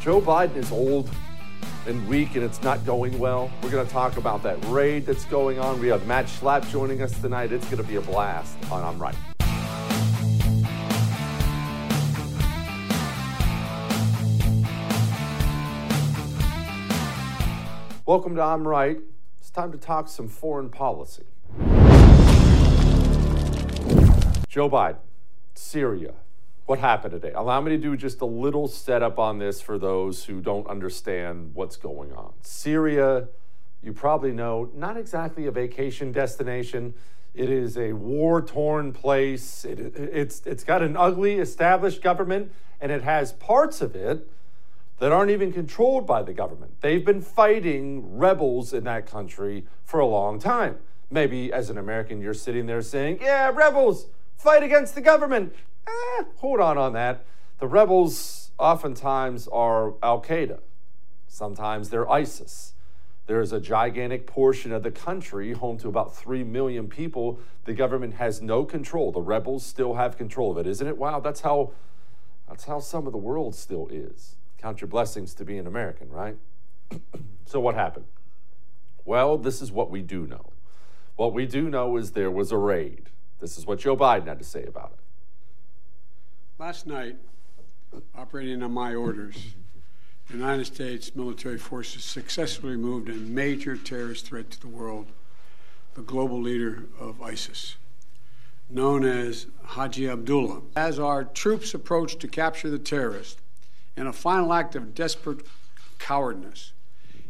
Joe Biden is old and weak and it's not going well. We're going to talk about that raid that's going on. We have Matt Schlapp joining us tonight. It's going to be a blast on I'm Right. Welcome to I'm Right. It's time to talk some foreign policy. Joe Biden, Syria. What happened today? Allow me to do just a little setup on this for those who don't understand what's going on. Syria, you probably know, not exactly a vacation destination. It is a war torn place. It, it's, it's got an ugly established government, and it has parts of it that aren't even controlled by the government. They've been fighting rebels in that country for a long time. Maybe as an American, you're sitting there saying, Yeah, rebels, fight against the government. Eh, hold on on that. The rebels oftentimes are Al Qaeda, sometimes they're ISIS. There is a gigantic portion of the country, home to about 3 million people, the government has no control. The rebels still have control of it. Isn't it? Wow, that's how, that's how some of the world still is. Count your blessings to be an American, right? so, what happened? Well, this is what we do know. What we do know is there was a raid. This is what Joe Biden had to say about it. Last night, operating on my orders, the United States military forces successfully moved a major terrorist threat to the world, the global leader of ISIS, known as Haji Abdullah. As our troops approached to capture the terrorist, in a final act of desperate cowardness,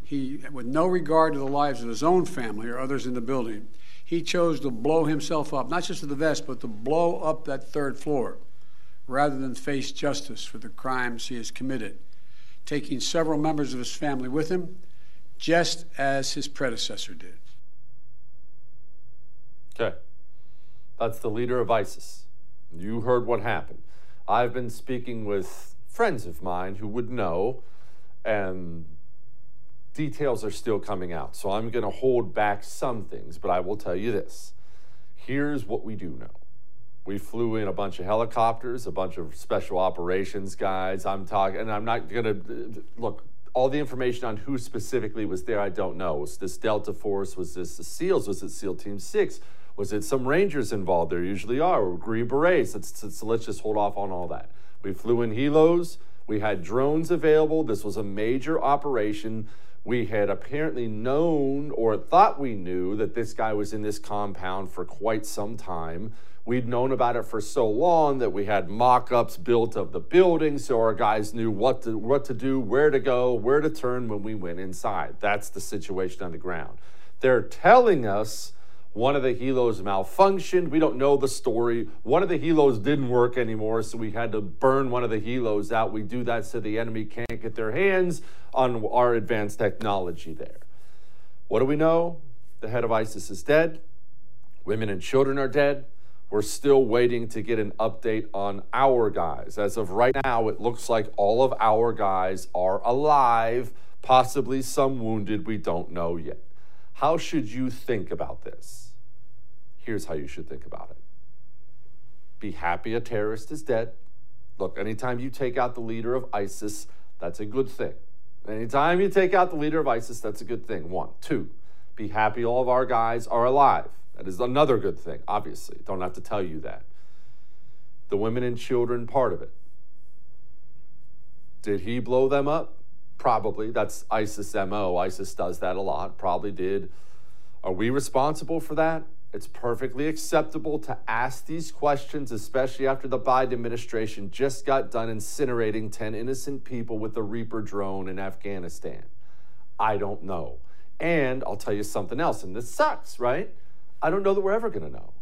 he, with no regard to the lives of his own family or others in the building, he chose to blow himself up, not just to the vest, but to blow up that third floor rather than face justice for the crimes he has committed, taking several members of his family with him, just as his predecessor did. Okay. That's the leader of ISIS. You heard what happened. I've been speaking with friends of mine who would know, and details are still coming out. So I'm going to hold back some things, but I will tell you this. Here's what we do know. We flew in a bunch of helicopters, a bunch of special operations guys. I'm talking, and I'm not going to look. All the information on who specifically was there, I don't know. Was this Delta Force? Was this the SEALs? Was it SEAL Team Six? Was it some Rangers involved? There usually are. Or Green Berets. Let's, let's just hold off on all that. We flew in helos. We had drones available. This was a major operation. We had apparently known or thought we knew that this guy was in this compound for quite some time. We'd known about it for so long that we had mock ups built of the building so our guys knew what to, what to do, where to go, where to turn when we went inside. That's the situation on the ground. They're telling us one of the helos malfunctioned. We don't know the story. One of the helos didn't work anymore, so we had to burn one of the helos out. We do that so the enemy can't get their hands on our advanced technology there. What do we know? The head of ISIS is dead. Women and children are dead. We're still waiting to get an update on our guys. As of right now, it looks like all of our guys are alive, possibly some wounded. We don't know yet. How should you think about this? Here's how you should think about it be happy a terrorist is dead. Look, anytime you take out the leader of ISIS, that's a good thing. Anytime you take out the leader of ISIS, that's a good thing. One. Two, be happy all of our guys are alive. That is another good thing, obviously. Don't have to tell you that. The women and children part of it. Did he blow them up? Probably. That's ISIS MO. ISIS does that a lot. Probably did. Are we responsible for that? It's perfectly acceptable to ask these questions, especially after the Biden administration just got done incinerating 10 innocent people with the Reaper drone in Afghanistan. I don't know. And I'll tell you something else, and this sucks, right? I don't know that we're ever going to know.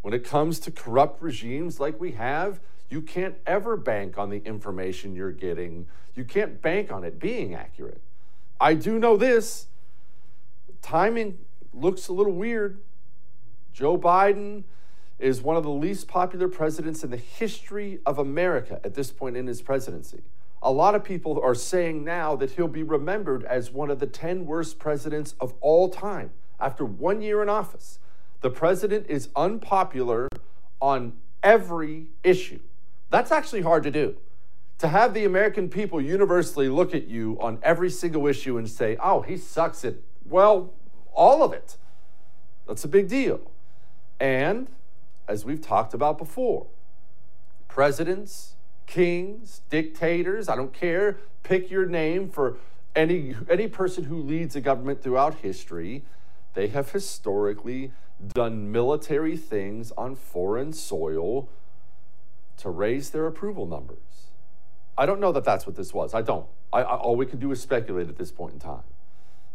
When it comes to corrupt regimes like we have, you can't ever bank on the information you're getting. You can't bank on it being accurate. I do know this timing looks a little weird. Joe Biden is one of the least popular presidents in the history of America at this point in his presidency. A lot of people are saying now that he'll be remembered as one of the 10 worst presidents of all time after one year in office. The president is unpopular on every issue. That's actually hard to do. To have the American people universally look at you on every single issue and say, oh, he sucks at, well, all of it. That's a big deal. And as we've talked about before, presidents, kings, dictators, I don't care, pick your name for any, any person who leads a government throughout history, they have historically done military things on foreign soil to raise their approval numbers. I don't know that that's what this was. I don't. I, I, all we can do is speculate at this point in time.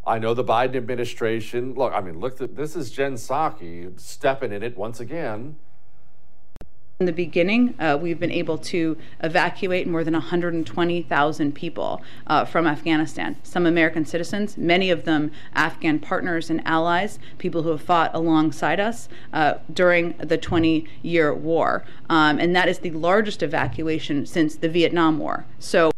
I know the Biden administration. Look, I mean, look. This is Jen Psaki stepping in it once again. In the beginning, uh, we've been able to evacuate more than 120,000 people uh, from Afghanistan. Some American citizens, many of them Afghan partners and allies, people who have fought alongside us uh, during the 20 year war. Um, and that is the largest evacuation since the Vietnam War. So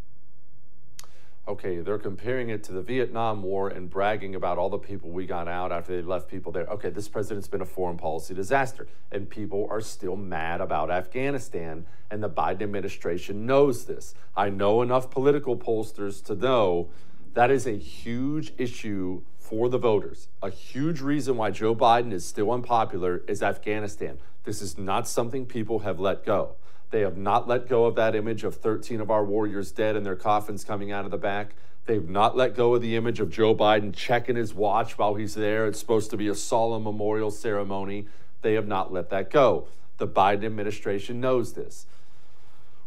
okay, they're comparing it to the Vietnam War and bragging about all the people we got out after they left people there. Okay, this president's been a foreign policy disaster, and people are still mad about Afghanistan, and the Biden administration knows this. I know enough political pollsters to know that is a huge issue for the voters. A huge reason why Joe Biden is still unpopular is Afghanistan. This is not something people have let go. They have not let go of that image of 13 of our warriors dead and their coffins coming out of the back. They've not let go of the image of Joe Biden checking his watch while he's there. It's supposed to be a solemn memorial ceremony. They have not let that go. The Biden administration knows this.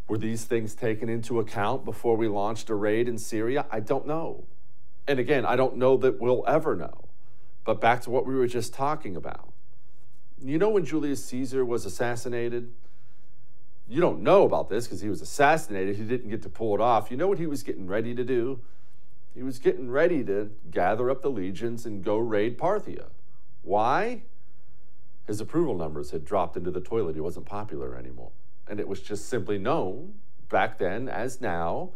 Were these things taken into account before we launched a raid in Syria? I don't know. And again, I don't know that we'll ever know. But back to what we were just talking about. You know when Julius Caesar was assassinated? You don't know about this because he was assassinated. He didn't get to pull it off. You know what he was getting ready to do? He was getting ready to gather up the legions and go raid Parthia. Why? His approval numbers had dropped into the toilet. He wasn't popular anymore. And it was just simply known back then as now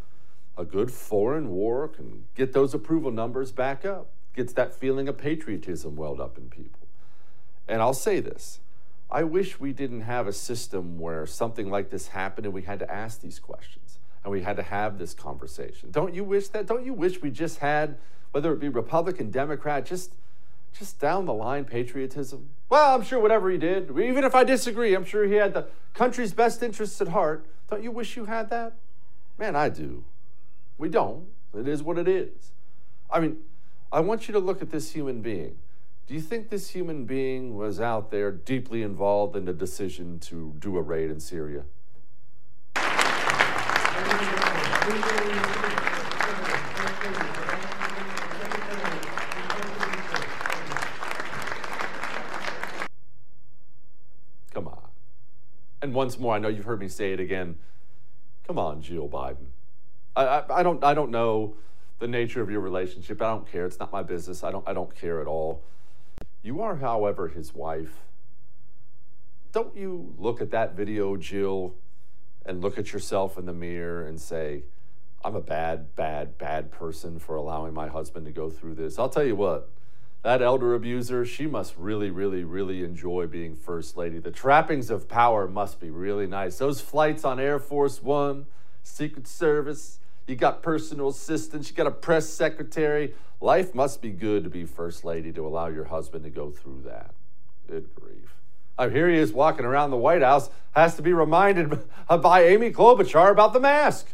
a good foreign war can get those approval numbers back up, gets that feeling of patriotism welled up in people. And I'll say this I wish we didn't have a system where something like this happened and we had to ask these questions and we had to have this conversation. Don't you wish that? Don't you wish we just had, whether it be Republican, Democrat, just just down the line patriotism? Well, I'm sure whatever he did, even if I disagree, I'm sure he had the country's best interests at heart. Don't you wish you had that? Man, I do. We don't. It is what it is. I mean, I want you to look at this human being. Do you think this human being was out there deeply involved in the decision to do a raid in Syria? Come on. And once more, I know you've heard me say it again. Come on, Jill Biden. I, I, I, don't, I don't know the nature of your relationship. I don't care. It's not my business. I don't, I don't care at all. You are, however, his wife. Don't you look at that video, Jill, and look at yourself in the mirror and say, I'm a bad, bad, bad person for allowing my husband to go through this. I'll tell you what, that elder abuser, she must really, really, really enjoy being First Lady. The trappings of power must be really nice. Those flights on Air Force One, Secret Service, you got personal assistants, you got a press secretary. Life must be good to be first lady to allow your husband to go through that. Good grief. I here he is walking around the White House, has to be reminded by Amy Klobuchar about the mask.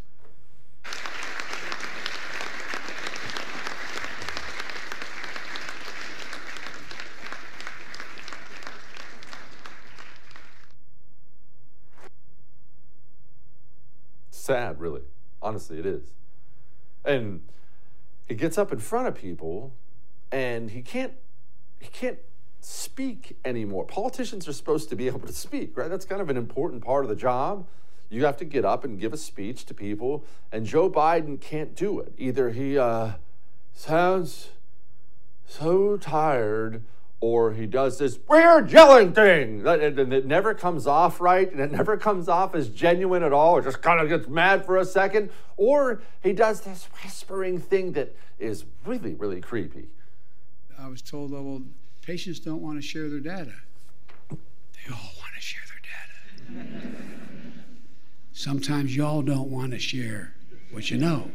Sad, really. Honestly, it is. And he gets up in front of people and he can't he can't speak anymore. Politicians are supposed to be able to speak, right? That's kind of an important part of the job. You have to get up and give a speech to people, and Joe Biden can't do it. Either he uh, sounds so tired or he does this weird yelling thing and it never comes off right and it never comes off as genuine at all or just kind of gets mad for a second or he does this whispering thing that is really really creepy. I was told oh, well patients don't want to share their data. They all want to share their data. Sometimes y'all don't want to share what you know.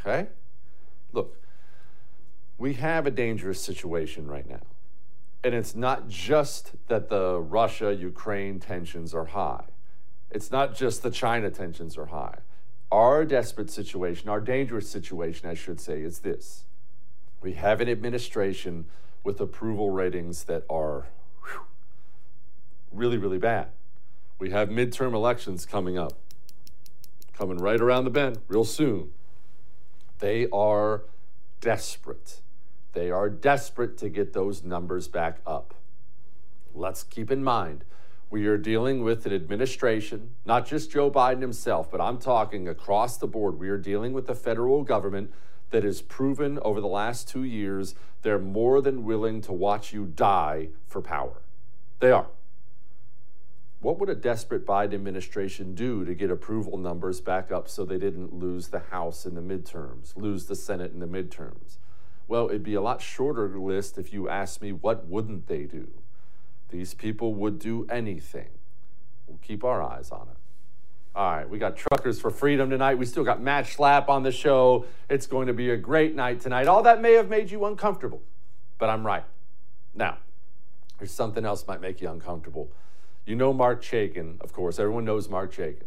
Okay? Look, we have a dangerous situation right now. And it's not just that the Russia Ukraine tensions are high, it's not just the China tensions are high. Our desperate situation, our dangerous situation, I should say, is this we have an administration with approval ratings that are whew, really, really bad. We have midterm elections coming up, coming right around the bend real soon. They are desperate. They are desperate to get those numbers back up. Let's keep in mind, we are dealing with an administration, not just Joe Biden himself, but I'm talking across the board. We are dealing with the federal government that has proven over the last two years they're more than willing to watch you die for power. They are. What would a desperate Biden administration do to get approval numbers back up so they didn't lose the House in the midterms, lose the Senate in the midterms? Well, it'd be a lot shorter list if you asked me what wouldn't they do. These people would do anything. We'll keep our eyes on it. All right, we got Truckers for Freedom tonight. We still got Matt Schlapp on the show. It's going to be a great night tonight. All that may have made you uncomfortable, but I'm right. Now, there's something else might make you uncomfortable. You know Marc Chaikin, of course. Everyone knows Marc Chaikin.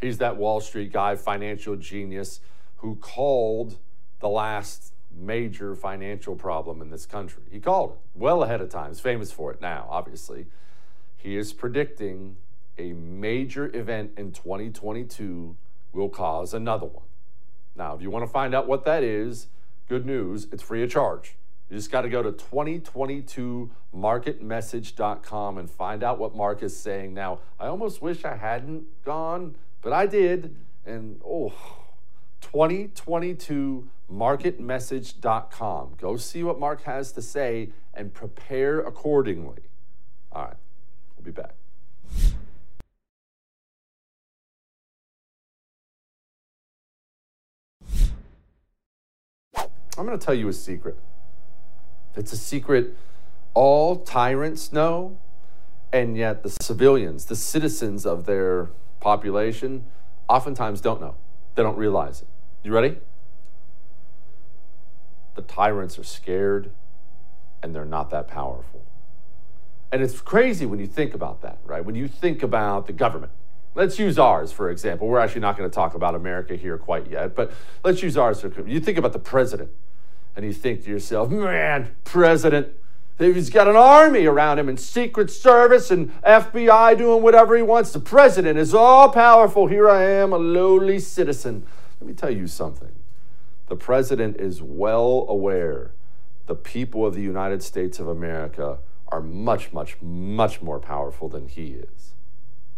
He's that Wall Street guy, financial genius, who called the last major financial problem in this country. He called it well ahead of time. He's famous for it now, obviously. He is predicting a major event in 2022 will cause another one. Now, if you want to find out what that is, good news, it's free of charge. You just got to go to 2022marketmessage.com and find out what Marc is saying. Now, I almost wish I hadn't gone, but I did. And oh, 2022marketmessage.com. Go see what Marc has to say and prepare accordingly. All right, we'll be back. I'm going to tell you a secret. It's a secret all tyrants know, and yet the civilians, the citizens of their population, oftentimes don't know. They don't realize it. You ready? The tyrants are scared and they're not that powerful. And it's crazy when you think about that, right? When you think about the government. Let's use ours, for example. We're actually not going to talk about America here quite yet, but let's use ours. For, you think about the president and you think to yourself, man, president, he's got an army around him and Secret Service and FBI doing whatever he wants. The president is all powerful. Here I am, a lowly citizen. Let me tell you something. The president is well aware the people of the United States of America are much, much, much more powerful than he is.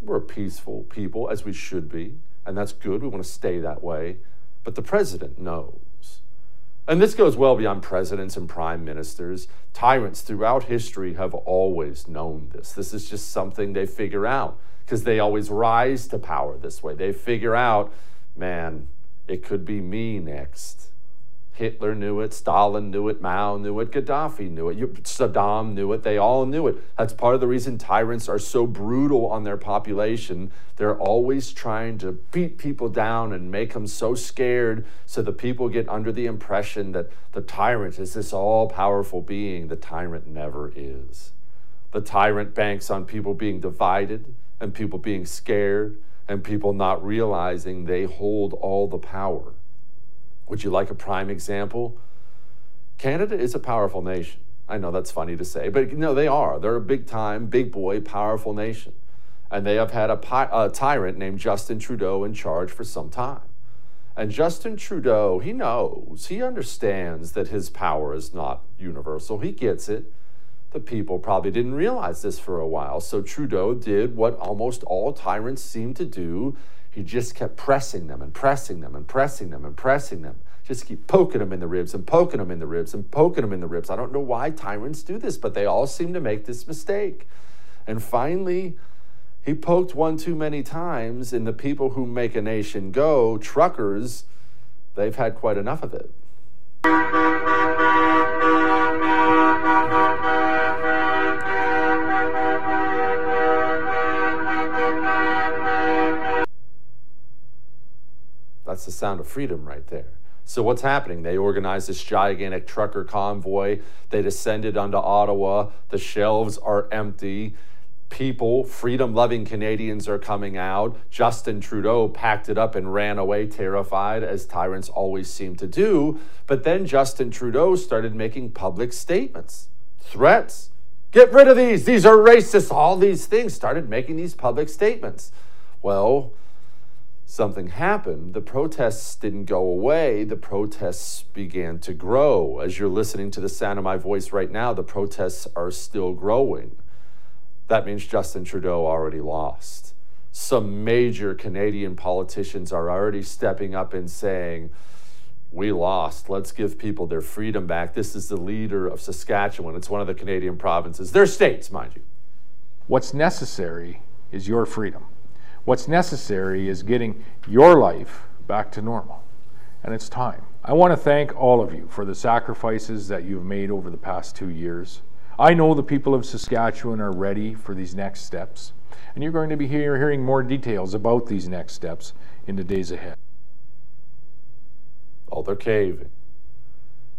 We're a peaceful people, as we should be, and that's good. We want to stay that way. But the president knows. And this goes well beyond presidents and prime ministers. Tyrants throughout history have always known this. This is just something they figure out because they always rise to power this way. They figure out, man, it could be me next. Hitler knew it, Stalin knew it, Mao knew it, Gaddafi knew it, Saddam knew it, they all knew it. That's part of the reason tyrants are so brutal on their population. They're always trying to beat people down and make them so scared so the people get under the impression that the tyrant is this all powerful being. The tyrant never is. The tyrant banks on people being divided and people being scared and people not realizing they hold all the power. Would you like a prime example? Canada is a powerful nation. I know that's funny to say, but no, they are. They're a big time, big boy, powerful nation. And they have had a, a tyrant named Justin Trudeau in charge for some time. And Justin Trudeau, he knows, he understands that his power is not universal. He gets it. The people probably didn't realize this for a while. So Trudeau did what almost all tyrants seem to do he just kept pressing them and pressing them and pressing them and pressing them. Just keep poking them in the ribs and poking them in the ribs and poking them in the ribs. I don't know why tyrants do this, but they all seem to make this mistake. And finally, he poked one too many times, and the people who make a nation go, truckers, they've had quite enough of it. That's the sound of freedom right there. So what's happening? They organized this gigantic trucker convoy. They descended onto Ottawa. The shelves are empty. People, freedom loving Canadians are coming out. Justin Trudeau packed it up and ran away terrified, as tyrants always seem to do. But then Justin Trudeau started making public statements, threats. Get rid of these. These are racist. All these things started making these public statements. Well, something happened. The protests didn't go away, the protests began to grow. As you're listening to the sound of my voice right now, the protests are still growing. That means Justin Trudeau already lost. Some major Canadian politicians are already stepping up and saying, we lost. Let's give people their freedom back. This is the leader of Saskatchewan. It's one of the Canadian provinces. They're states, mind you. What's necessary is your freedom. What's necessary is getting your life back to normal. And it's time. I want to thank all of you for the sacrifices that you've made over the past two years. I know the people of Saskatchewan are ready for these next steps, and you're going to be hear, hearing more details about these next steps in the days ahead. They're caving.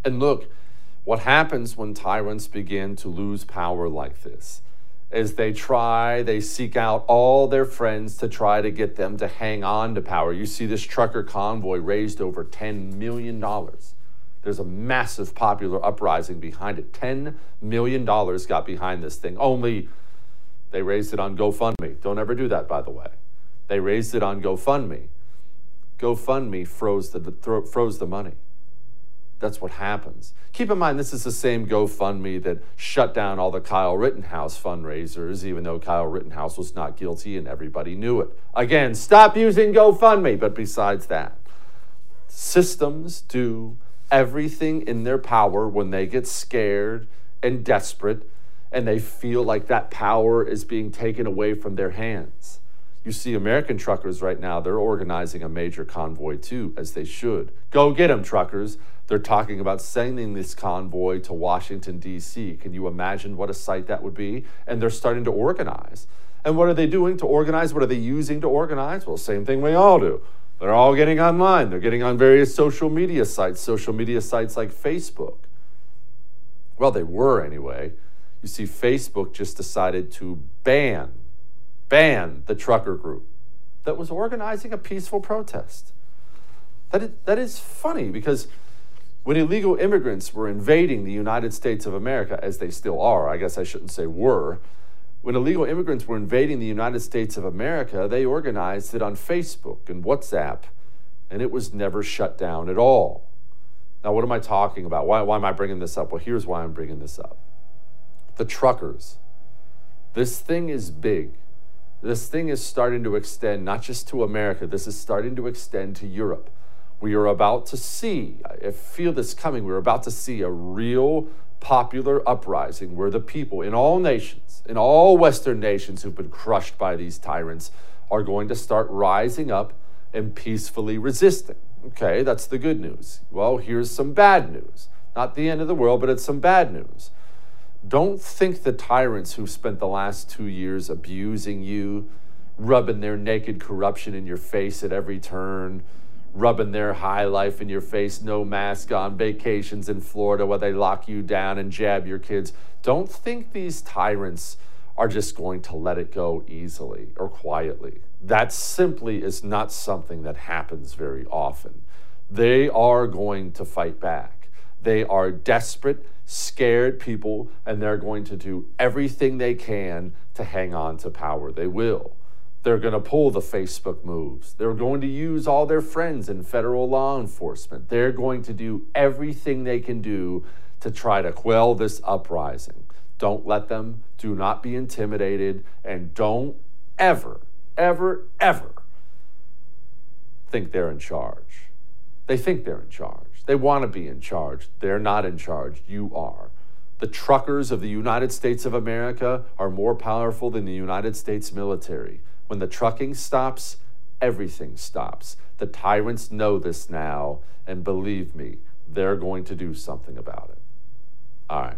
And look, what happens when tyrants begin to lose power like this? As they try, they seek out all their friends to try to get them to hang on to power. You see, this trucker convoy raised over $10 million. There's a massive popular uprising behind it. $10 million got behind this thing. Only they raised it on GoFundMe. Don't ever do that, by the way. They raised it on GoFundMe. GoFundMe froze the, froze the money. That's what happens. Keep in mind, this is the same GoFundMe that shut down all the Kyle Rittenhouse fundraisers, even though Kyle Rittenhouse was not guilty and everybody knew it. Again, stop using GoFundMe. But besides that, systems do everything in their power when they get scared and desperate and they feel like that power is being taken away from their hands. You see American truckers right now, they're organizing a major convoy too, as they should. Go get them, truckers. They're talking about sending this convoy to Washington, D.C. Can you imagine what a sight that would be? And they're starting to organize. And what are they doing to organize? What are they using to organize? Well, same thing we all do. They're all getting online. They're getting on various social media sites, social media sites like Facebook. Well, they were anyway. You see, Facebook just decided to ban, ban the trucker group that was organizing a peaceful protest. That is, that is funny because when illegal immigrants were invading the United States of America, as they still are, I guess I shouldn't say were, when illegal immigrants were invading the United States of America, they organized it on Facebook and WhatsApp, and it was never shut down at all. Now, what am I talking about? Why, why am I bringing this up? Well, here's why I'm bringing this up the truckers. This thing is big. This thing is starting to extend not just to America, this is starting to extend to Europe we are about to see, I feel this coming, we're about to see a real popular uprising where the people in all nations, in all Western nations who've been crushed by these tyrants, are going to start rising up and peacefully resisting. Okay, that's the good news. Well, here's some bad news. Not the end of the world, but it's some bad news. Don't think the tyrants who spent the last two years abusing you, rubbing their naked corruption in your face at every turn, rubbing their high life in your face, no mask on, vacations in Florida where they lock you down and jab your kids. Don't think these tyrants are just going to let it go easily or quietly. That simply is not something that happens very often. They are going to fight back. They are desperate, scared people, and they're going to do everything they can to hang on to power. They will. They're going to pull the Facebook moves. They're going to use all their friends in federal law enforcement. They're going to do everything they can do to try to quell this uprising. Don't let them. Do not be intimidated. And don't ever, ever, ever think they're in charge. They think they're in charge. They want to be in charge. They're not in charge. You are. The truckers of the United States of America are more powerful than the United States military. When the trucking stops, everything stops. The tyrants know this now, and believe me, they're going to do something about it. All right.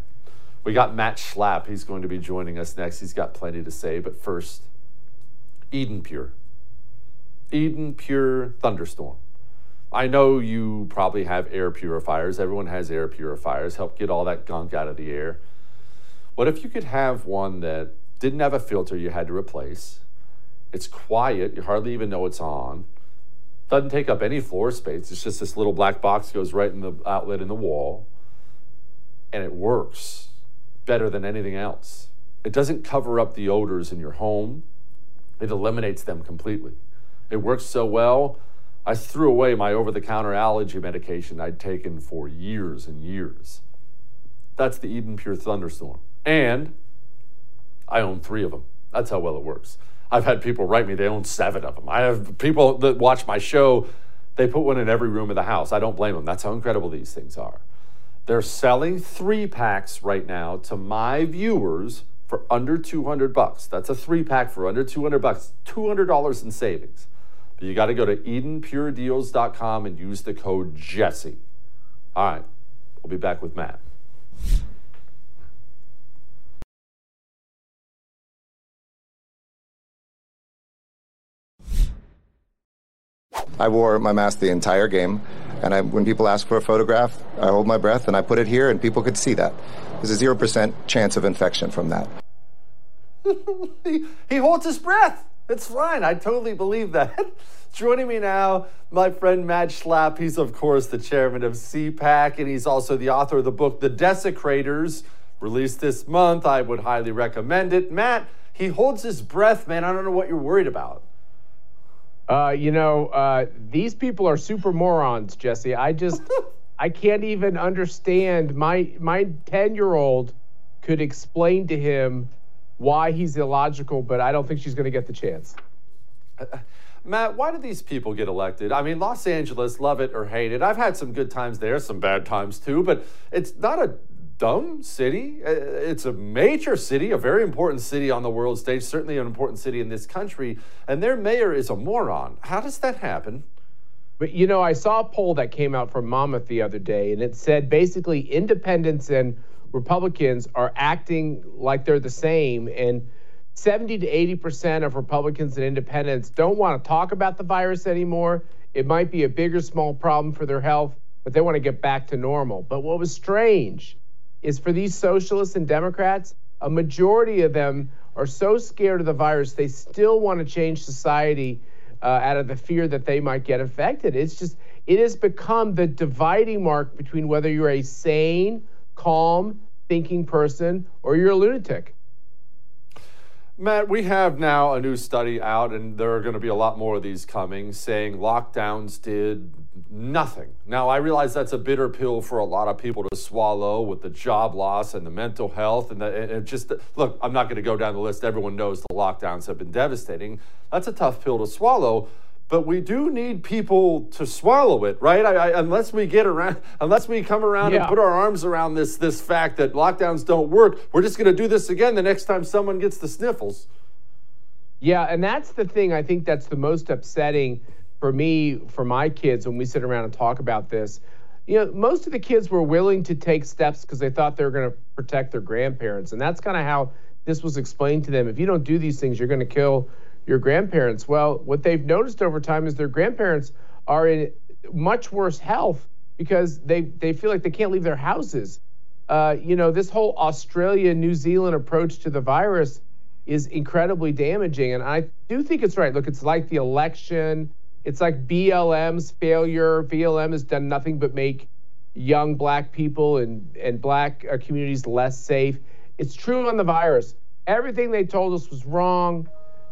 We got Matt Schlapp. He's going to be joining us next. He's got plenty to say, but first, Eden Pure. Eden Pure Thunderstorm. I know you probably have air purifiers. Everyone has air purifiers, help get all that gunk out of the air. What if you could have one that didn't have a filter you had to replace? It's quiet, you hardly even know it's on. Doesn't take up any floor space. It's just this little black box goes right in the outlet in the wall. And it works better than anything else. It doesn't cover up the odors in your home. It eliminates them completely. It works so well, I threw away my over the counter allergy medication I'd taken for years and years. That's the Eden Pure Thunderstorm. And I own three of them. That's how well it works. I've had people write me, they own seven of them. I have people that watch my show, they put one in every room of the house. I don't blame them. That's how incredible these things are. They're selling three packs right now to my viewers for under 200 bucks. That's a three pack for under 200 bucks, $200 in savings. You got to go to EdenPureDeals.com and use the code Jesse. All right, we'll be back with Matt. I wore my mask the entire game. And I, when people ask for a photograph, I hold my breath and I put it here, and people could see that. There's a 0% chance of infection from that. he, he holds his breath. It's fine. I totally believe that. Joining me now, my friend Matt Schlapp. He's, of course, the chairman of CPAC, and he's also the author of the book, The Desecrators, released this month. I would highly recommend it. Matt, he holds his breath, man. I don't know what you're worried about. Uh, you know, uh, these people are super morons, Jesse. I just, I can't even understand. My my ten year old could explain to him why he's illogical, but I don't think she's going to get the chance. Uh, Matt, why do these people get elected? I mean, Los Angeles, love it or hate it. I've had some good times there, some bad times too, but it's not a dumb city. Uh, it's a major city, a very important city on the world stage, certainly an important city in this country, and their mayor is a moron. How does that happen? But you know, I saw a poll that came out from Monmouth the other day, and it said basically independents and Republicans are acting like they're the same, and 70 to 80 percent of Republicans and independents don't want to talk about the virus anymore. It might be a big or small problem for their health, but they want to get back to normal. But what was strange is for these socialists and Democrats, a majority of them are so scared of the virus, they still want to change society uh, out of the fear that they might get infected. It's just, it has become the dividing mark between whether you're a sane, calm, thinking person or you're a lunatic. Matt, we have now a new study out, and there are going to be a lot more of these coming, saying lockdowns did nothing. Now, I realize that's a bitter pill for a lot of people to swallow with the job loss and the mental health. And, the, and just look, I'm not going to go down the list. Everyone knows the lockdowns have been devastating. That's a tough pill to swallow but we do need people to swallow it, right? I, I, unless we get around, unless we come around yeah. and put our arms around this this fact that lockdowns don't work, we're just going to do this again the next time someone gets the sniffles. Yeah, and that's the thing. I think that's the most upsetting for me, for my kids, when we sit around and talk about this. You know, most of the kids were willing to take steps because they thought they were going to protect their grandparents, and that's kind of how this was explained to them. If you don't do these things, you're going to kill your grandparents. Well, what they've noticed over time is their grandparents are in much worse health because they, they feel like they can't leave their houses. Uh, you know, this whole Australia New Zealand approach to the virus is incredibly damaging. And I do think it's right. Look, it's like the election, it's like BLM's failure. BLM has done nothing but make young black people and, and black uh, communities less safe. It's true on the virus. Everything they told us was wrong.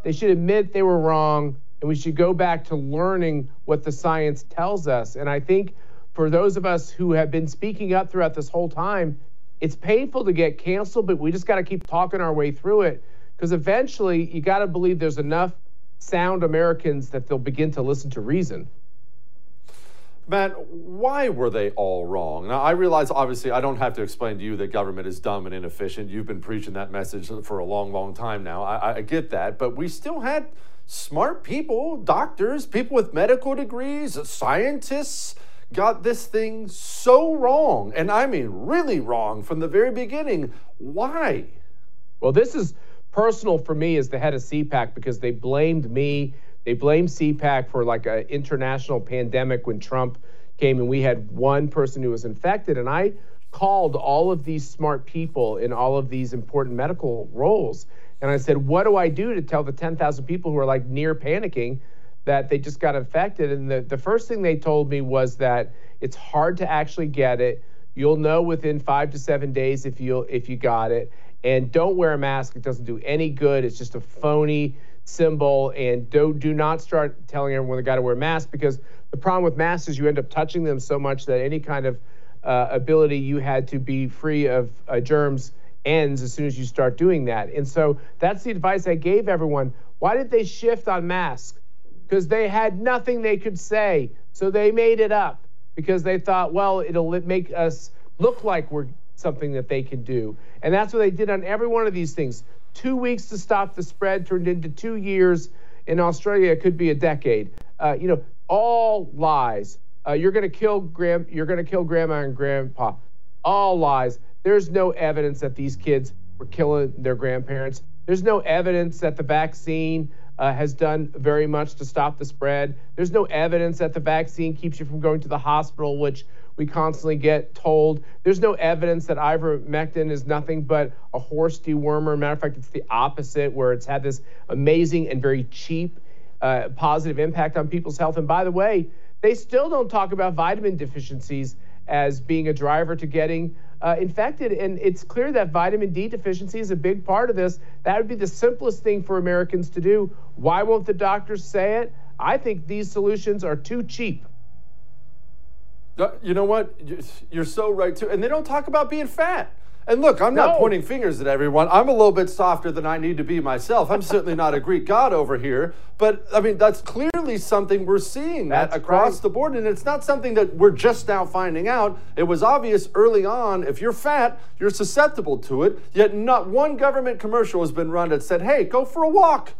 They should admit they were wrong, and we should go back to learning what the science tells us. And I think for those of us who have been speaking up throughout this whole time, it's painful to get canceled, but we just got to keep talking our way through it because eventually you got to believe there's enough sound Americans that they'll begin to listen to reason. Matt, why were they all wrong? Now, I realize, obviously, I don't have to explain to you that government is dumb and inefficient. You've been preaching that message for a long, long time now. I, I get that. But we still had smart people, doctors, people with medical degrees, scientists got this thing so wrong. And I mean, really wrong from the very beginning. Why? Well, this is personal for me as the head of CPAC because they blamed me They blame CPAC for like an international pandemic when Trump came and we had one person who was infected. And I called all of these smart people in all of these important medical roles. And I said, What do I do to tell the 10,000 people who are like near panicking that they just got infected? And the, the first thing they told me was that it's hard to actually get it. You'll know within five to seven days if you if you got it. And don't wear a mask. It doesn't do any good. It's just a phony symbol. And do, do not start telling everyone they got to wear masks because the problem with masks is you end up touching them so much that any kind of uh, ability you had to be free of uh, germs ends as soon as you start doing that. And so that's the advice I gave everyone. Why did they shift on masks? Because they had nothing they could say. So they made it up because they thought, well, it'll make us look like we're something that they can do. And that's what they did on every one of these things. Two weeks to stop the spread turned into two years. In Australia, it could be a decade. Uh, you know, all lies. Uh, you're going to kill grand, you're going to kill grandma and grandpa. All lies. There's no evidence that these kids were killing their grandparents. There's no evidence that the vaccine uh, has done very much to stop the spread. There's no evidence that the vaccine keeps you from going to the hospital, which we constantly get told. There's no evidence that ivermectin is nothing but a horse dewormer. Matter of fact, it's the opposite, where it's had this amazing and very cheap uh, positive impact on people's health. And by the way, they still don't talk about vitamin deficiencies as being a driver to getting uh, infected. And it's clear that vitamin D deficiency is a big part of this. That would be the simplest thing for Americans to do. Why won't the doctors say it? I think these solutions are too cheap. You know what? You're so right too. And they don't talk about being fat. And look, I'm not no. pointing fingers at everyone. I'm a little bit softer than I need to be myself. I'm certainly not a Greek god over here. But I mean, that's clearly something we're seeing across right. the board. And it's not something that we're just now finding out. It was obvious early on. If you're fat, you're susceptible to it. Yet not one government commercial has been run that said, hey, go for a walk.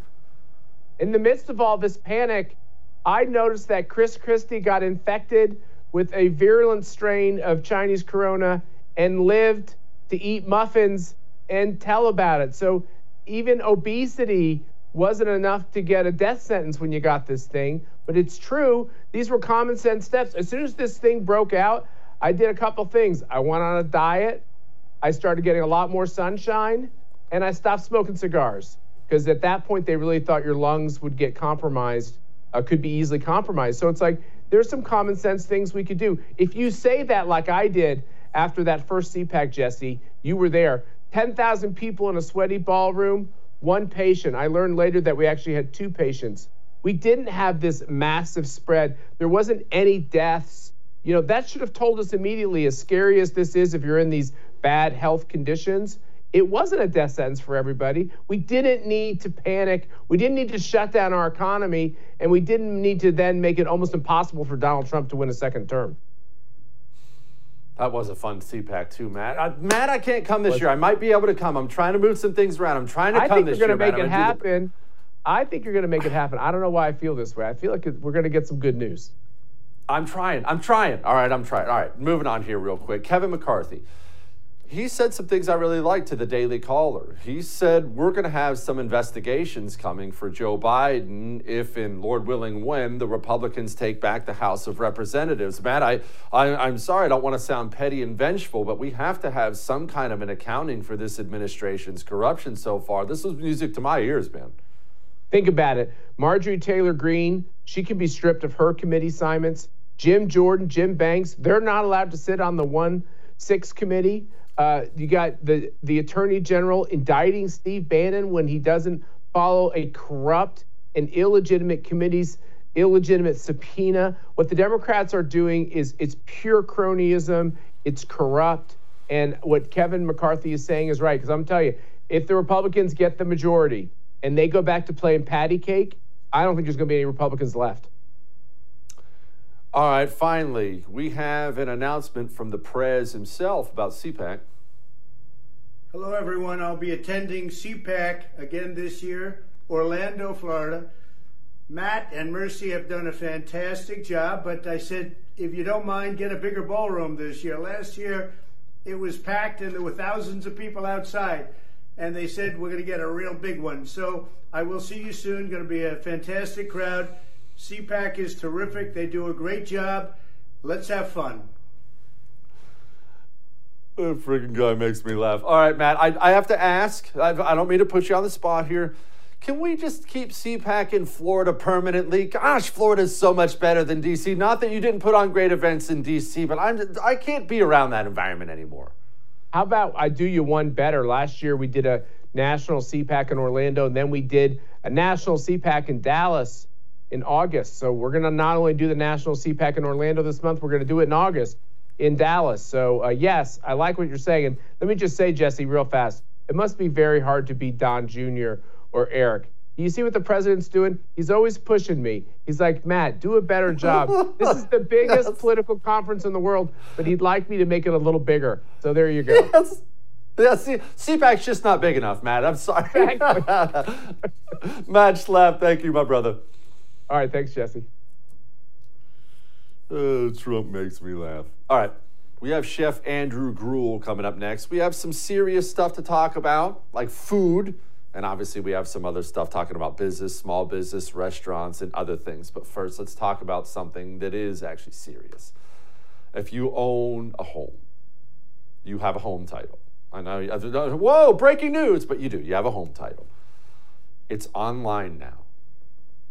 In the midst of all this panic, I noticed that Chris Christie got infected with a virulent strain of Chinese corona and lived to eat muffins and tell about it. So even obesity wasn't enough to get a death sentence when you got this thing. But it's true. These were common sense steps. As soon as this thing broke out, I did a couple things. I went on a diet. I started getting a lot more sunshine, and I stopped smoking cigars because at that point they really thought your lungs would get compromised, uh, could be easily compromised. So it's like there's some common sense things we could do. If you say that like I did, after that first CPAC, Jesse. You were there. 10,000 people in a sweaty ballroom, one patient. I learned later that we actually had two patients. We didn't have this massive spread. There wasn't any deaths. You know, that should have told us immediately, as scary as this is if you're in these bad health conditions, it wasn't a death sentence for everybody. We didn't need to panic. We didn't need to shut down our economy. And we didn't need to then make it almost impossible for Donald Trump to win a second term. That was a fun CPAC too, Matt. Uh, Matt, I can't come this year. I might be able to come. I'm trying to move some things around. I'm trying to I come this year. I think you're going to make it happen. The... I think you're going to make it happen. I don't know why I feel this way. I feel like we're going to get some good news. I'm trying. I'm trying. All right, I'm trying. All right, moving on here real quick. Kevin McCarthy he said some things I really liked to the Daily Caller. He said, We're going to have some investigations coming for Joe Biden if, in Lord willing, when the Republicans take back the House of Representatives. Matt, I, I, am sorry, I don't want to sound petty and vengeful, but we have to have some kind of an accounting for this administration's corruption so far. This was music to my ears, man. Think about it. Marjorie Taylor Greene, she can be stripped of her committee assignments. Jim Jordan, Jim Banks, they're not allowed to sit on the 1 6 committee. Uh, you got the the attorney general indicting Steve Bannon when he doesn't follow a corrupt and illegitimate committee's illegitimate subpoena. What the Democrats are doing is it's pure cronyism. It's corrupt. And what Kevin McCarthy is saying is right. Because I'm telling you, if the Republicans get the majority and they go back to playing patty cake, I don't think there's going to be any Republicans left. All right, finally, we have an announcement from the Prez himself about CPAC. Hello, everyone. I'll be attending CPAC again this year, Orlando, Florida. Matt and Mercy have done a fantastic job, but I said, if you don't mind, get a bigger ballroom this year. Last year, it was packed and there were thousands of people outside. and they said we're going to get a real big one. So I will see you soon. Going to be a fantastic crowd. CPAC is terrific. They do a great job. Let's have fun. That freaking guy makes me laugh. All right, Matt, I, I have to ask. I, I don't mean to put you on the spot here. Can we just keep CPAC in Florida permanently? Gosh, Florida is so much better than DC. Not that you didn't put on great events in DC, but I'm I can't be around that environment anymore. How about I do you one better? Last year we did a national CPAC in Orlando, and then we did a national CPAC in Dallas in August. So we're going to not only do the national CPAC in Orlando this month, we're going to do it in August in Dallas. So, uh, yes, I like what you're saying. And let me just say, Jesse, real fast, it must be very hard to be Don Jr. or Eric. You see what the president's doing? He's always pushing me. He's like, Matt, do a better job. this is the biggest yes. political conference in the world, but he'd like me to make it a little bigger. So there you go. Yes. Yeah, see, CPAC's just not big enough, Matt. I'm sorry. Matt Schlapp, thank you, my brother. All right, thanks, Jesse. Oh, Trump makes me laugh. All right. We have Chef Andrew Gruel coming up next. We have some serious stuff to talk about, like food. And obviously, we have some other stuff talking about business, small business, restaurants, and other things. But first, let's talk about something that is actually serious. If you own a home, you have a home title. I know, whoa, breaking news, but you do. You have a home title. It's online now.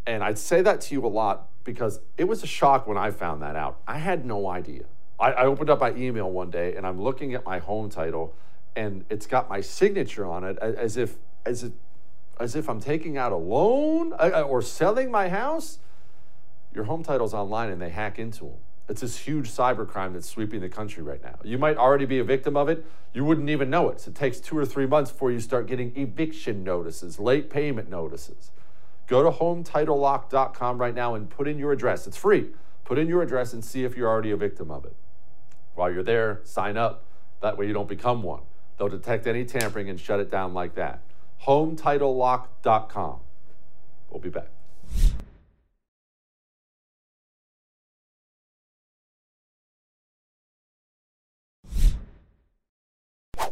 And I'd say that to you a lot because it was a shock when I found that out. I had no idea. I, I opened up my email one day and I'm looking at my home title and it's got my signature on it as if as if as if I'm taking out a loan uh, uh, or selling my house. Your home title's online and they hack into them. It's this huge cybercrime that's sweeping the country right now. You might already be a victim of it. You wouldn't even know it. So it takes two or three months before you start getting eviction notices, late payment notices. Go to HomeTitleLock.com right now and put in your address. It's free. Put in your address and see if you're already a victim of it. While you're there, sign up. That way you don't become one. They'll detect any tampering and shut it down like that. HomeTitleLock.com. We'll be back.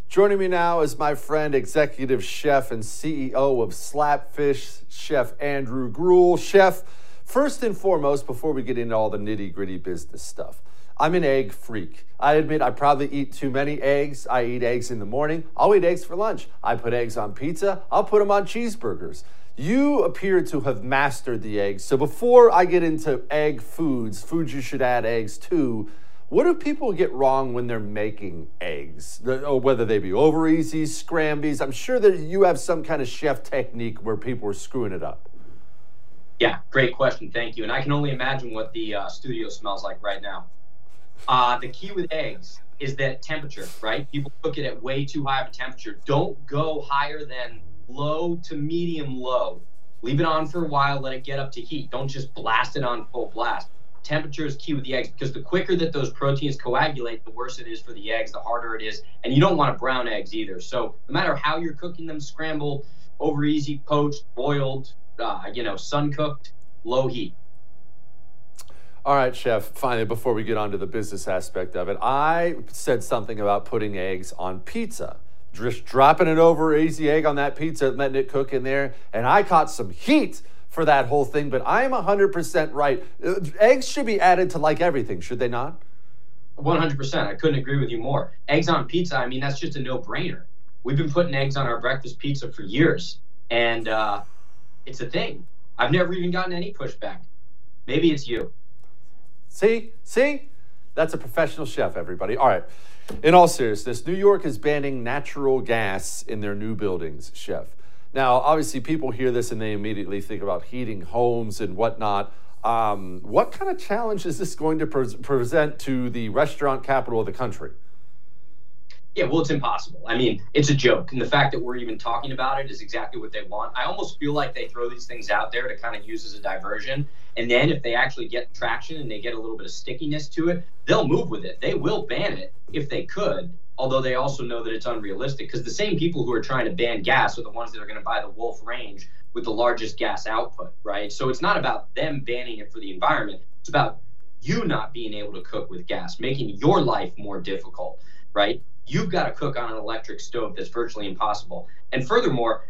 Joining me now is my friend, executive chef and CEO of Slapfish, Chef Andrew Gruel. Chef, first and foremost, before we get into all the nitty gritty business stuff, I'm an egg freak. I admit I probably eat too many eggs. I eat eggs in the morning. I'll eat eggs for lunch. I put eggs on pizza. I'll put them on cheeseburgers. You appear to have mastered the eggs. So before I get into egg foods, foods you should add eggs to, what do people get wrong when they're making Or whether they be over easy, scrambies. I'm sure that you have some kind of chef technique where people are screwing it up. Yeah, great question. Thank you. And I can only imagine what the uh, studio smells like right now. Uh, the key with eggs is that temperature, right? People cook it at way too high of a temperature. Don't go higher than low to medium low. Leave it on for a while, let it get up to heat. Don't just blast it on full blast temperature is key with the eggs because the quicker that those proteins coagulate, the worse it is for the eggs, the harder it is. And you don't want to brown eggs either. So no matter how you're cooking them, scrambled, over easy, poached, boiled, uh, you know, sun cooked, low heat. All right, chef. Finally, before we get on to the business aspect of it, I said something about putting eggs on pizza. Just dropping it over easy egg on that pizza, letting it cook in there, and I caught some heat for that whole thing, but I'm 100% right. Uh, eggs should be added to like everything, should they not? 100%. I couldn't agree with you more. Eggs on pizza, I mean, that's just a no brainer. We've been putting eggs on our breakfast pizza for years, and uh, it's a thing. I've never even gotten any pushback. Maybe it's you. See? See? That's a professional chef, everybody. All right. In all seriousness, New York is banning natural gas in their new buildings, chef. Now, obviously, people hear this and they immediately think about heating homes and whatnot. Um, what kind of challenge is this going to pre- present to the restaurant capital of the country? Yeah, well, it's impossible. I mean, it's a joke. And the fact that we're even talking about it is exactly what they want. I almost feel like they throw these things out there to kind of use as a diversion. And then if they actually get traction and they get a little bit of stickiness to it, they'll move with it. They will ban it if they could although they also know that it's unrealistic because the same people who are trying to ban gas are the ones that are going to buy the Wolf range with the largest gas output, right? So it's not about them banning it for the environment. It's about you not being able to cook with gas, making your life more difficult, right? you've got to cook on an electric stove that's virtually impossible. And furthermore,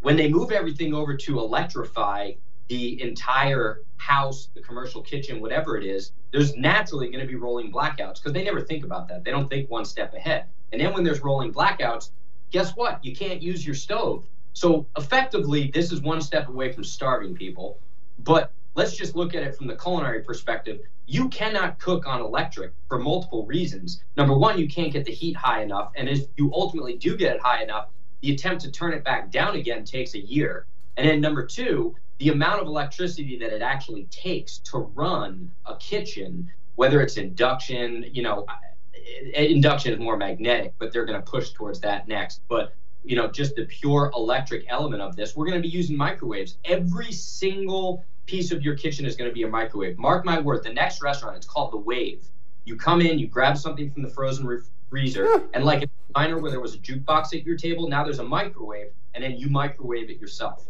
when they move everything over to electrify the entire house, the commercial kitchen, whatever it is, there's naturally going to be rolling blackouts because they never think about that. They don't think one step ahead. And then when there's rolling blackouts, guess what? You can't use your stove. So effectively, this is one step away from starving people. But let's just look at it from the culinary perspective. You cannot cook on electric for multiple reasons. Number one, you can't get the heat high enough. And if you ultimately do get it high enough, the attempt to turn it back down again takes a year. And then number two, the amount of electricity that it actually takes to run a kitchen, whether it's induction, you know, induction is more magnetic, but they're going to push towards that next. But you know, just the pure electric element of this, we're going to be using microwaves. Every single piece of your kitchen is going to be a microwave. Mark my word, the next restaurant, it's called the Wave. You come in, you grab something from the frozen re- freezer, and like a diner where there was a jukebox at your table, now there's a microwave, and then you microwave it yourself.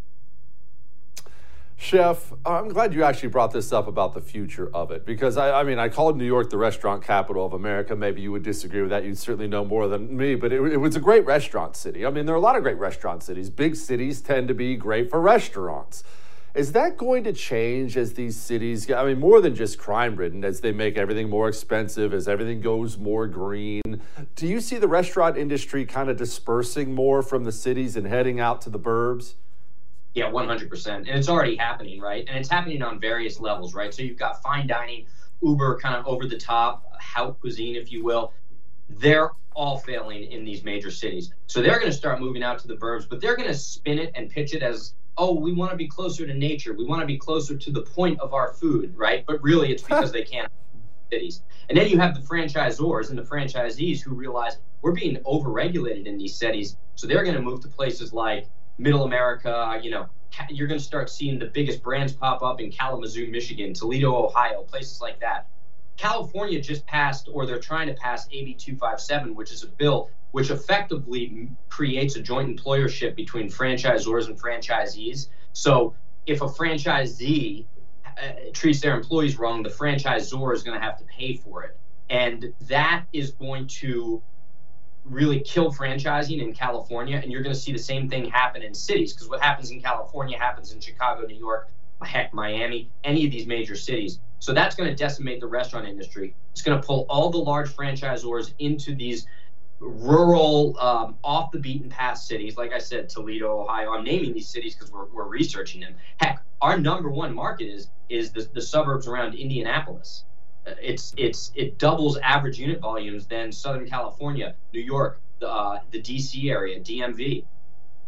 Chef, I'm glad you actually brought this up about the future of it because I, I, mean, I called New York the restaurant capital of America. Maybe you would disagree with that. You'd certainly know more than me, but it, it, was a great restaurant city. I mean, there are a lot of great restaurant cities. Big cities tend to be great for restaurants. Is that going to change as these cities, I mean, more than just crime ridden, as they make everything more expensive, as everything goes more green? Do you see the restaurant industry kind of dispersing more from the cities and heading out to the burbs? Yeah, 100%. And it's already happening, right? And it's happening on various levels, right? So you've got fine dining, Uber, kind of over the top, haute cuisine, if you will. They're all failing in these major cities. So they're going to start moving out to the burbs, but they're going to spin it and pitch it as, oh, we want to be closer to nature. We want to be closer to the point of our food, right? But really, it's because they can't cities. And then you have the franchisors and the franchisees who realize we're being overregulated in these cities. So they're going to move to places like middle America, you know, you're going to start seeing the biggest brands pop up in Kalamazoo, Michigan, Toledo, Ohio, places like that. California just passed, or they're trying to pass AB 257, which is a bill which effectively creates a joint employership between franchisors and franchisees. So if a franchisee uh, treats their employees wrong, the franchisor is going to have to pay for it. And that is going to really kill franchising in California, and you're going to see the same thing happen in cities because what happens in California happens in Chicago, New York, heck, Miami, any of these major cities. So that's going to decimate the restaurant industry. It's going to pull all the large franchisors into these rural, um, off the beaten path cities. Like I said, Toledo, Ohio. I'm naming these cities because we're, we're researching them. Heck, our number one market is is the, the suburbs around Indianapolis it's it's it doubles average unit volumes than Southern California, New York, the uh, the DC area, DMV.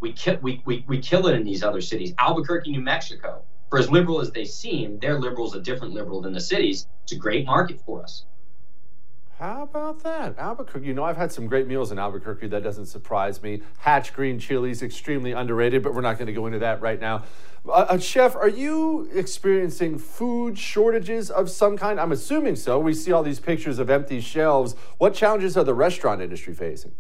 We, ki- we, we, we kill it in these other cities. Albuquerque, New Mexico, for as liberal as they seem, their liberal is a different liberal than the cities. It's a great market for us. How about that? Albuquerque. You know, I've had some great meals in Albuquerque. That doesn't surprise me. Hatch green chilies, extremely underrated, but we're not going to go into that right now. Uh, uh, chef, are you experiencing food shortages of some kind? I'm assuming so. We see all these pictures of empty shelves. What challenges are the restaurant industry facing?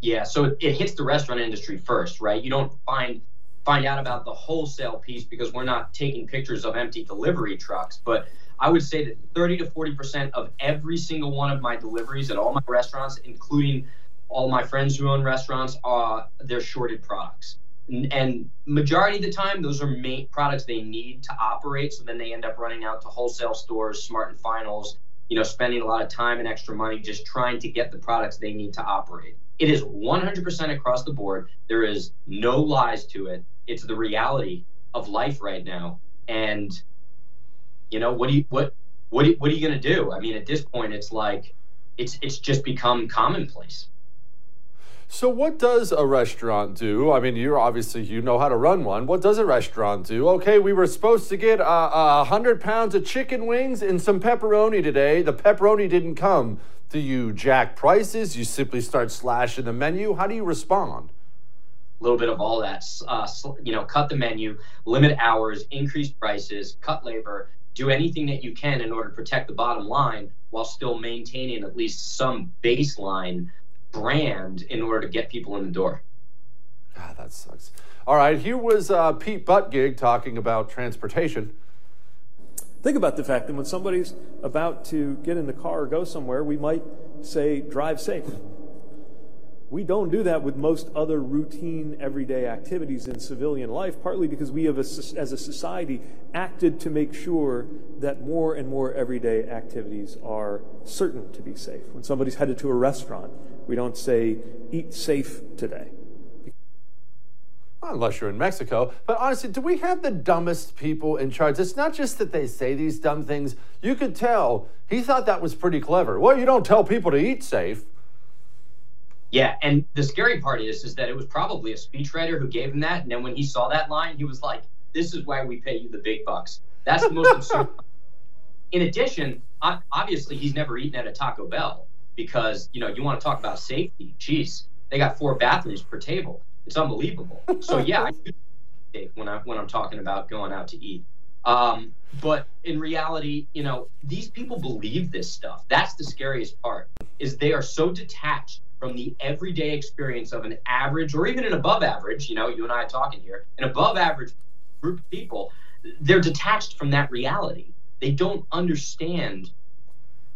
Yeah, so it hits the restaurant industry first, right? You don't find find out about the wholesale piece because we're not taking pictures of empty delivery trucks, but I would say that 30 to 40% of every single one of my deliveries at all my restaurants, including all my friends who own restaurants, are they're shorted products. And majority of the time those are main products they need to operate so then they end up running out to wholesale stores smart and finals you know spending a lot of time and extra money just trying to get the products they need to operate. It is 100% across the board. There is no lies to it. It's the reality of life right now. And you know what do you what what, what are you going to do i mean at this point it's like it's it's just become commonplace so, what does a restaurant do? I mean, you're obviously you know how to run one. What does a restaurant do? Okay, we were supposed to get a uh, uh, hundred pounds of chicken wings and some pepperoni today. The pepperoni didn't come. Do you jack prices? You simply start slashing the menu. How do you respond? A little bit of all that. Uh, you know, cut the menu, limit hours, increase prices, cut labor, do anything that you can in order to protect the bottom line while still maintaining at least some baseline brand in order to get people in the door. Ah, that sucks. All right, here was uh, Pete Buttigieg talking about transportation. Think about the fact that when somebody's about to get in the car or go somewhere, we might say, drive safe. We don't do that with most other routine everyday activities in civilian life, partly because we have, as a society, acted to make sure that more and more everyday activities are certain to be safe. When somebody's headed to a restaurant, we don't say, eat safe today. Unless you're in Mexico. But honestly, do we have the dumbest people in charge? It's not just that they say these dumb things. You could tell he thought that was pretty clever. Well, you don't tell people to eat safe. Yeah, and the scary part is is that it was probably a speechwriter who gave him that, and then when he saw that line, he was like, "This is why we pay you the big bucks." That's the most absurd. In addition, obviously, he's never eaten at a Taco Bell because you know you want to talk about safety. Jeez, they got four bathrooms per table. It's unbelievable. So yeah, I do when I when I'm talking about going out to eat. Um, but in reality, you know, these people believe this stuff. That's the scariest part. Is they are so detached from the everyday experience of an average or even an above average, you know, you and I are talking here, an above average group of people, they're detached from that reality. They don't understand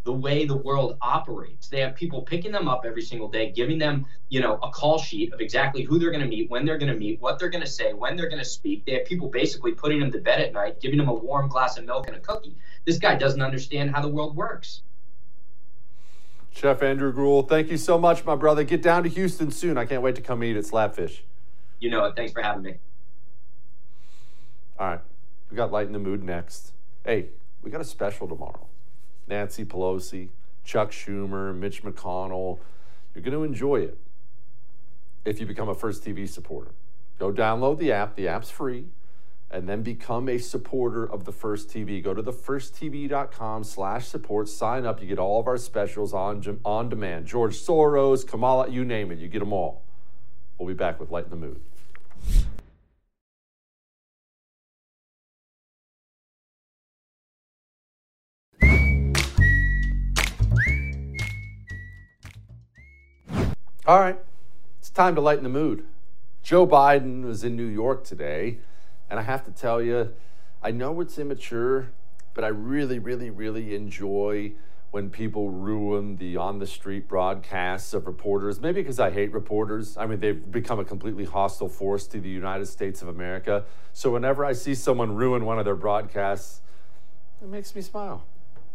the way the world operates. They have people picking them up every single day, giving them, you know, a call sheet of exactly who they're going to meet, when they're going to meet, what they're going to say, when they're going to speak. They have people basically putting them to bed at night, giving them a warm glass of milk and a cookie. This guy doesn't understand how the world works. Chef Andrew Gruel, thank you so much, my brother. Get down to Houston soon. I can't wait to come eat at Slapfish. You know it. Thanks for having me. All right. We got Lighten the Mood next. Hey, we got a special tomorrow. Nancy Pelosi, Chuck Schumer, Mitch McConnell. You're going to enjoy it if you become a First TV supporter. Go download the app. The app's free and then become a supporter of the First TV. Go to thefirsttv.com slash support, sign up. You get all of our specials on, on demand. George Soros, Kamala, you name it, you get them all. We'll be back with Lighten the Mood. All right, it's time to lighten the mood. Joe Biden was in New York today and I have to tell you, I know it's immature, but I really, really, really enjoy when people ruin the on the street broadcasts of reporters. Maybe because I hate reporters. I mean, they've become a completely hostile force to the United States of America. So whenever I see someone ruin one of their broadcasts, it makes me smile.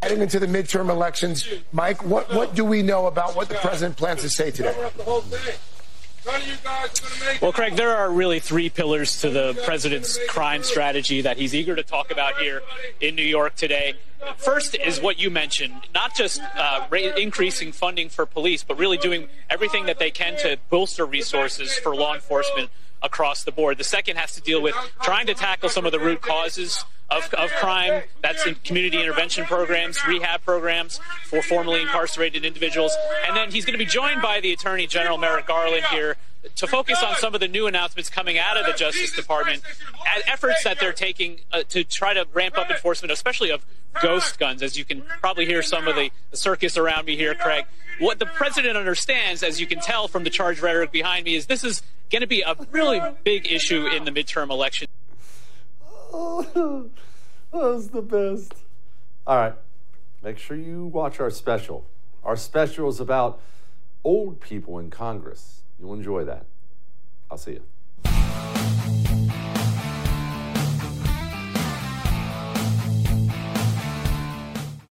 Heading into the midterm elections, Mike, what, what do we know about what the president plans to say today? Well, Craig, there are really three pillars to the president's crime strategy that he's eager to talk about here in New York today. First is what you mentioned, not just uh, increasing funding for police, but really doing everything that they can to bolster resources for law enforcement across the board. The second has to deal with trying to tackle some of the root causes of, of crime. That's in community intervention programs, rehab programs for formerly incarcerated individuals. And then he's going to be joined by the Attorney General Merrick Garland here to focus on some of the new announcements coming out of the Justice Department, and efforts that they're taking uh, to try to ramp up enforcement, especially of ghost guns, as you can probably hear some of the, the circus around me here, Craig. What the president understands, as you can tell from the charge rhetoric behind me, is this is going to be a really big issue in the midterm election. Oh, that was the best. All right. Make sure you watch our special. Our special is about old people in Congress. You'll enjoy that. I'll see you.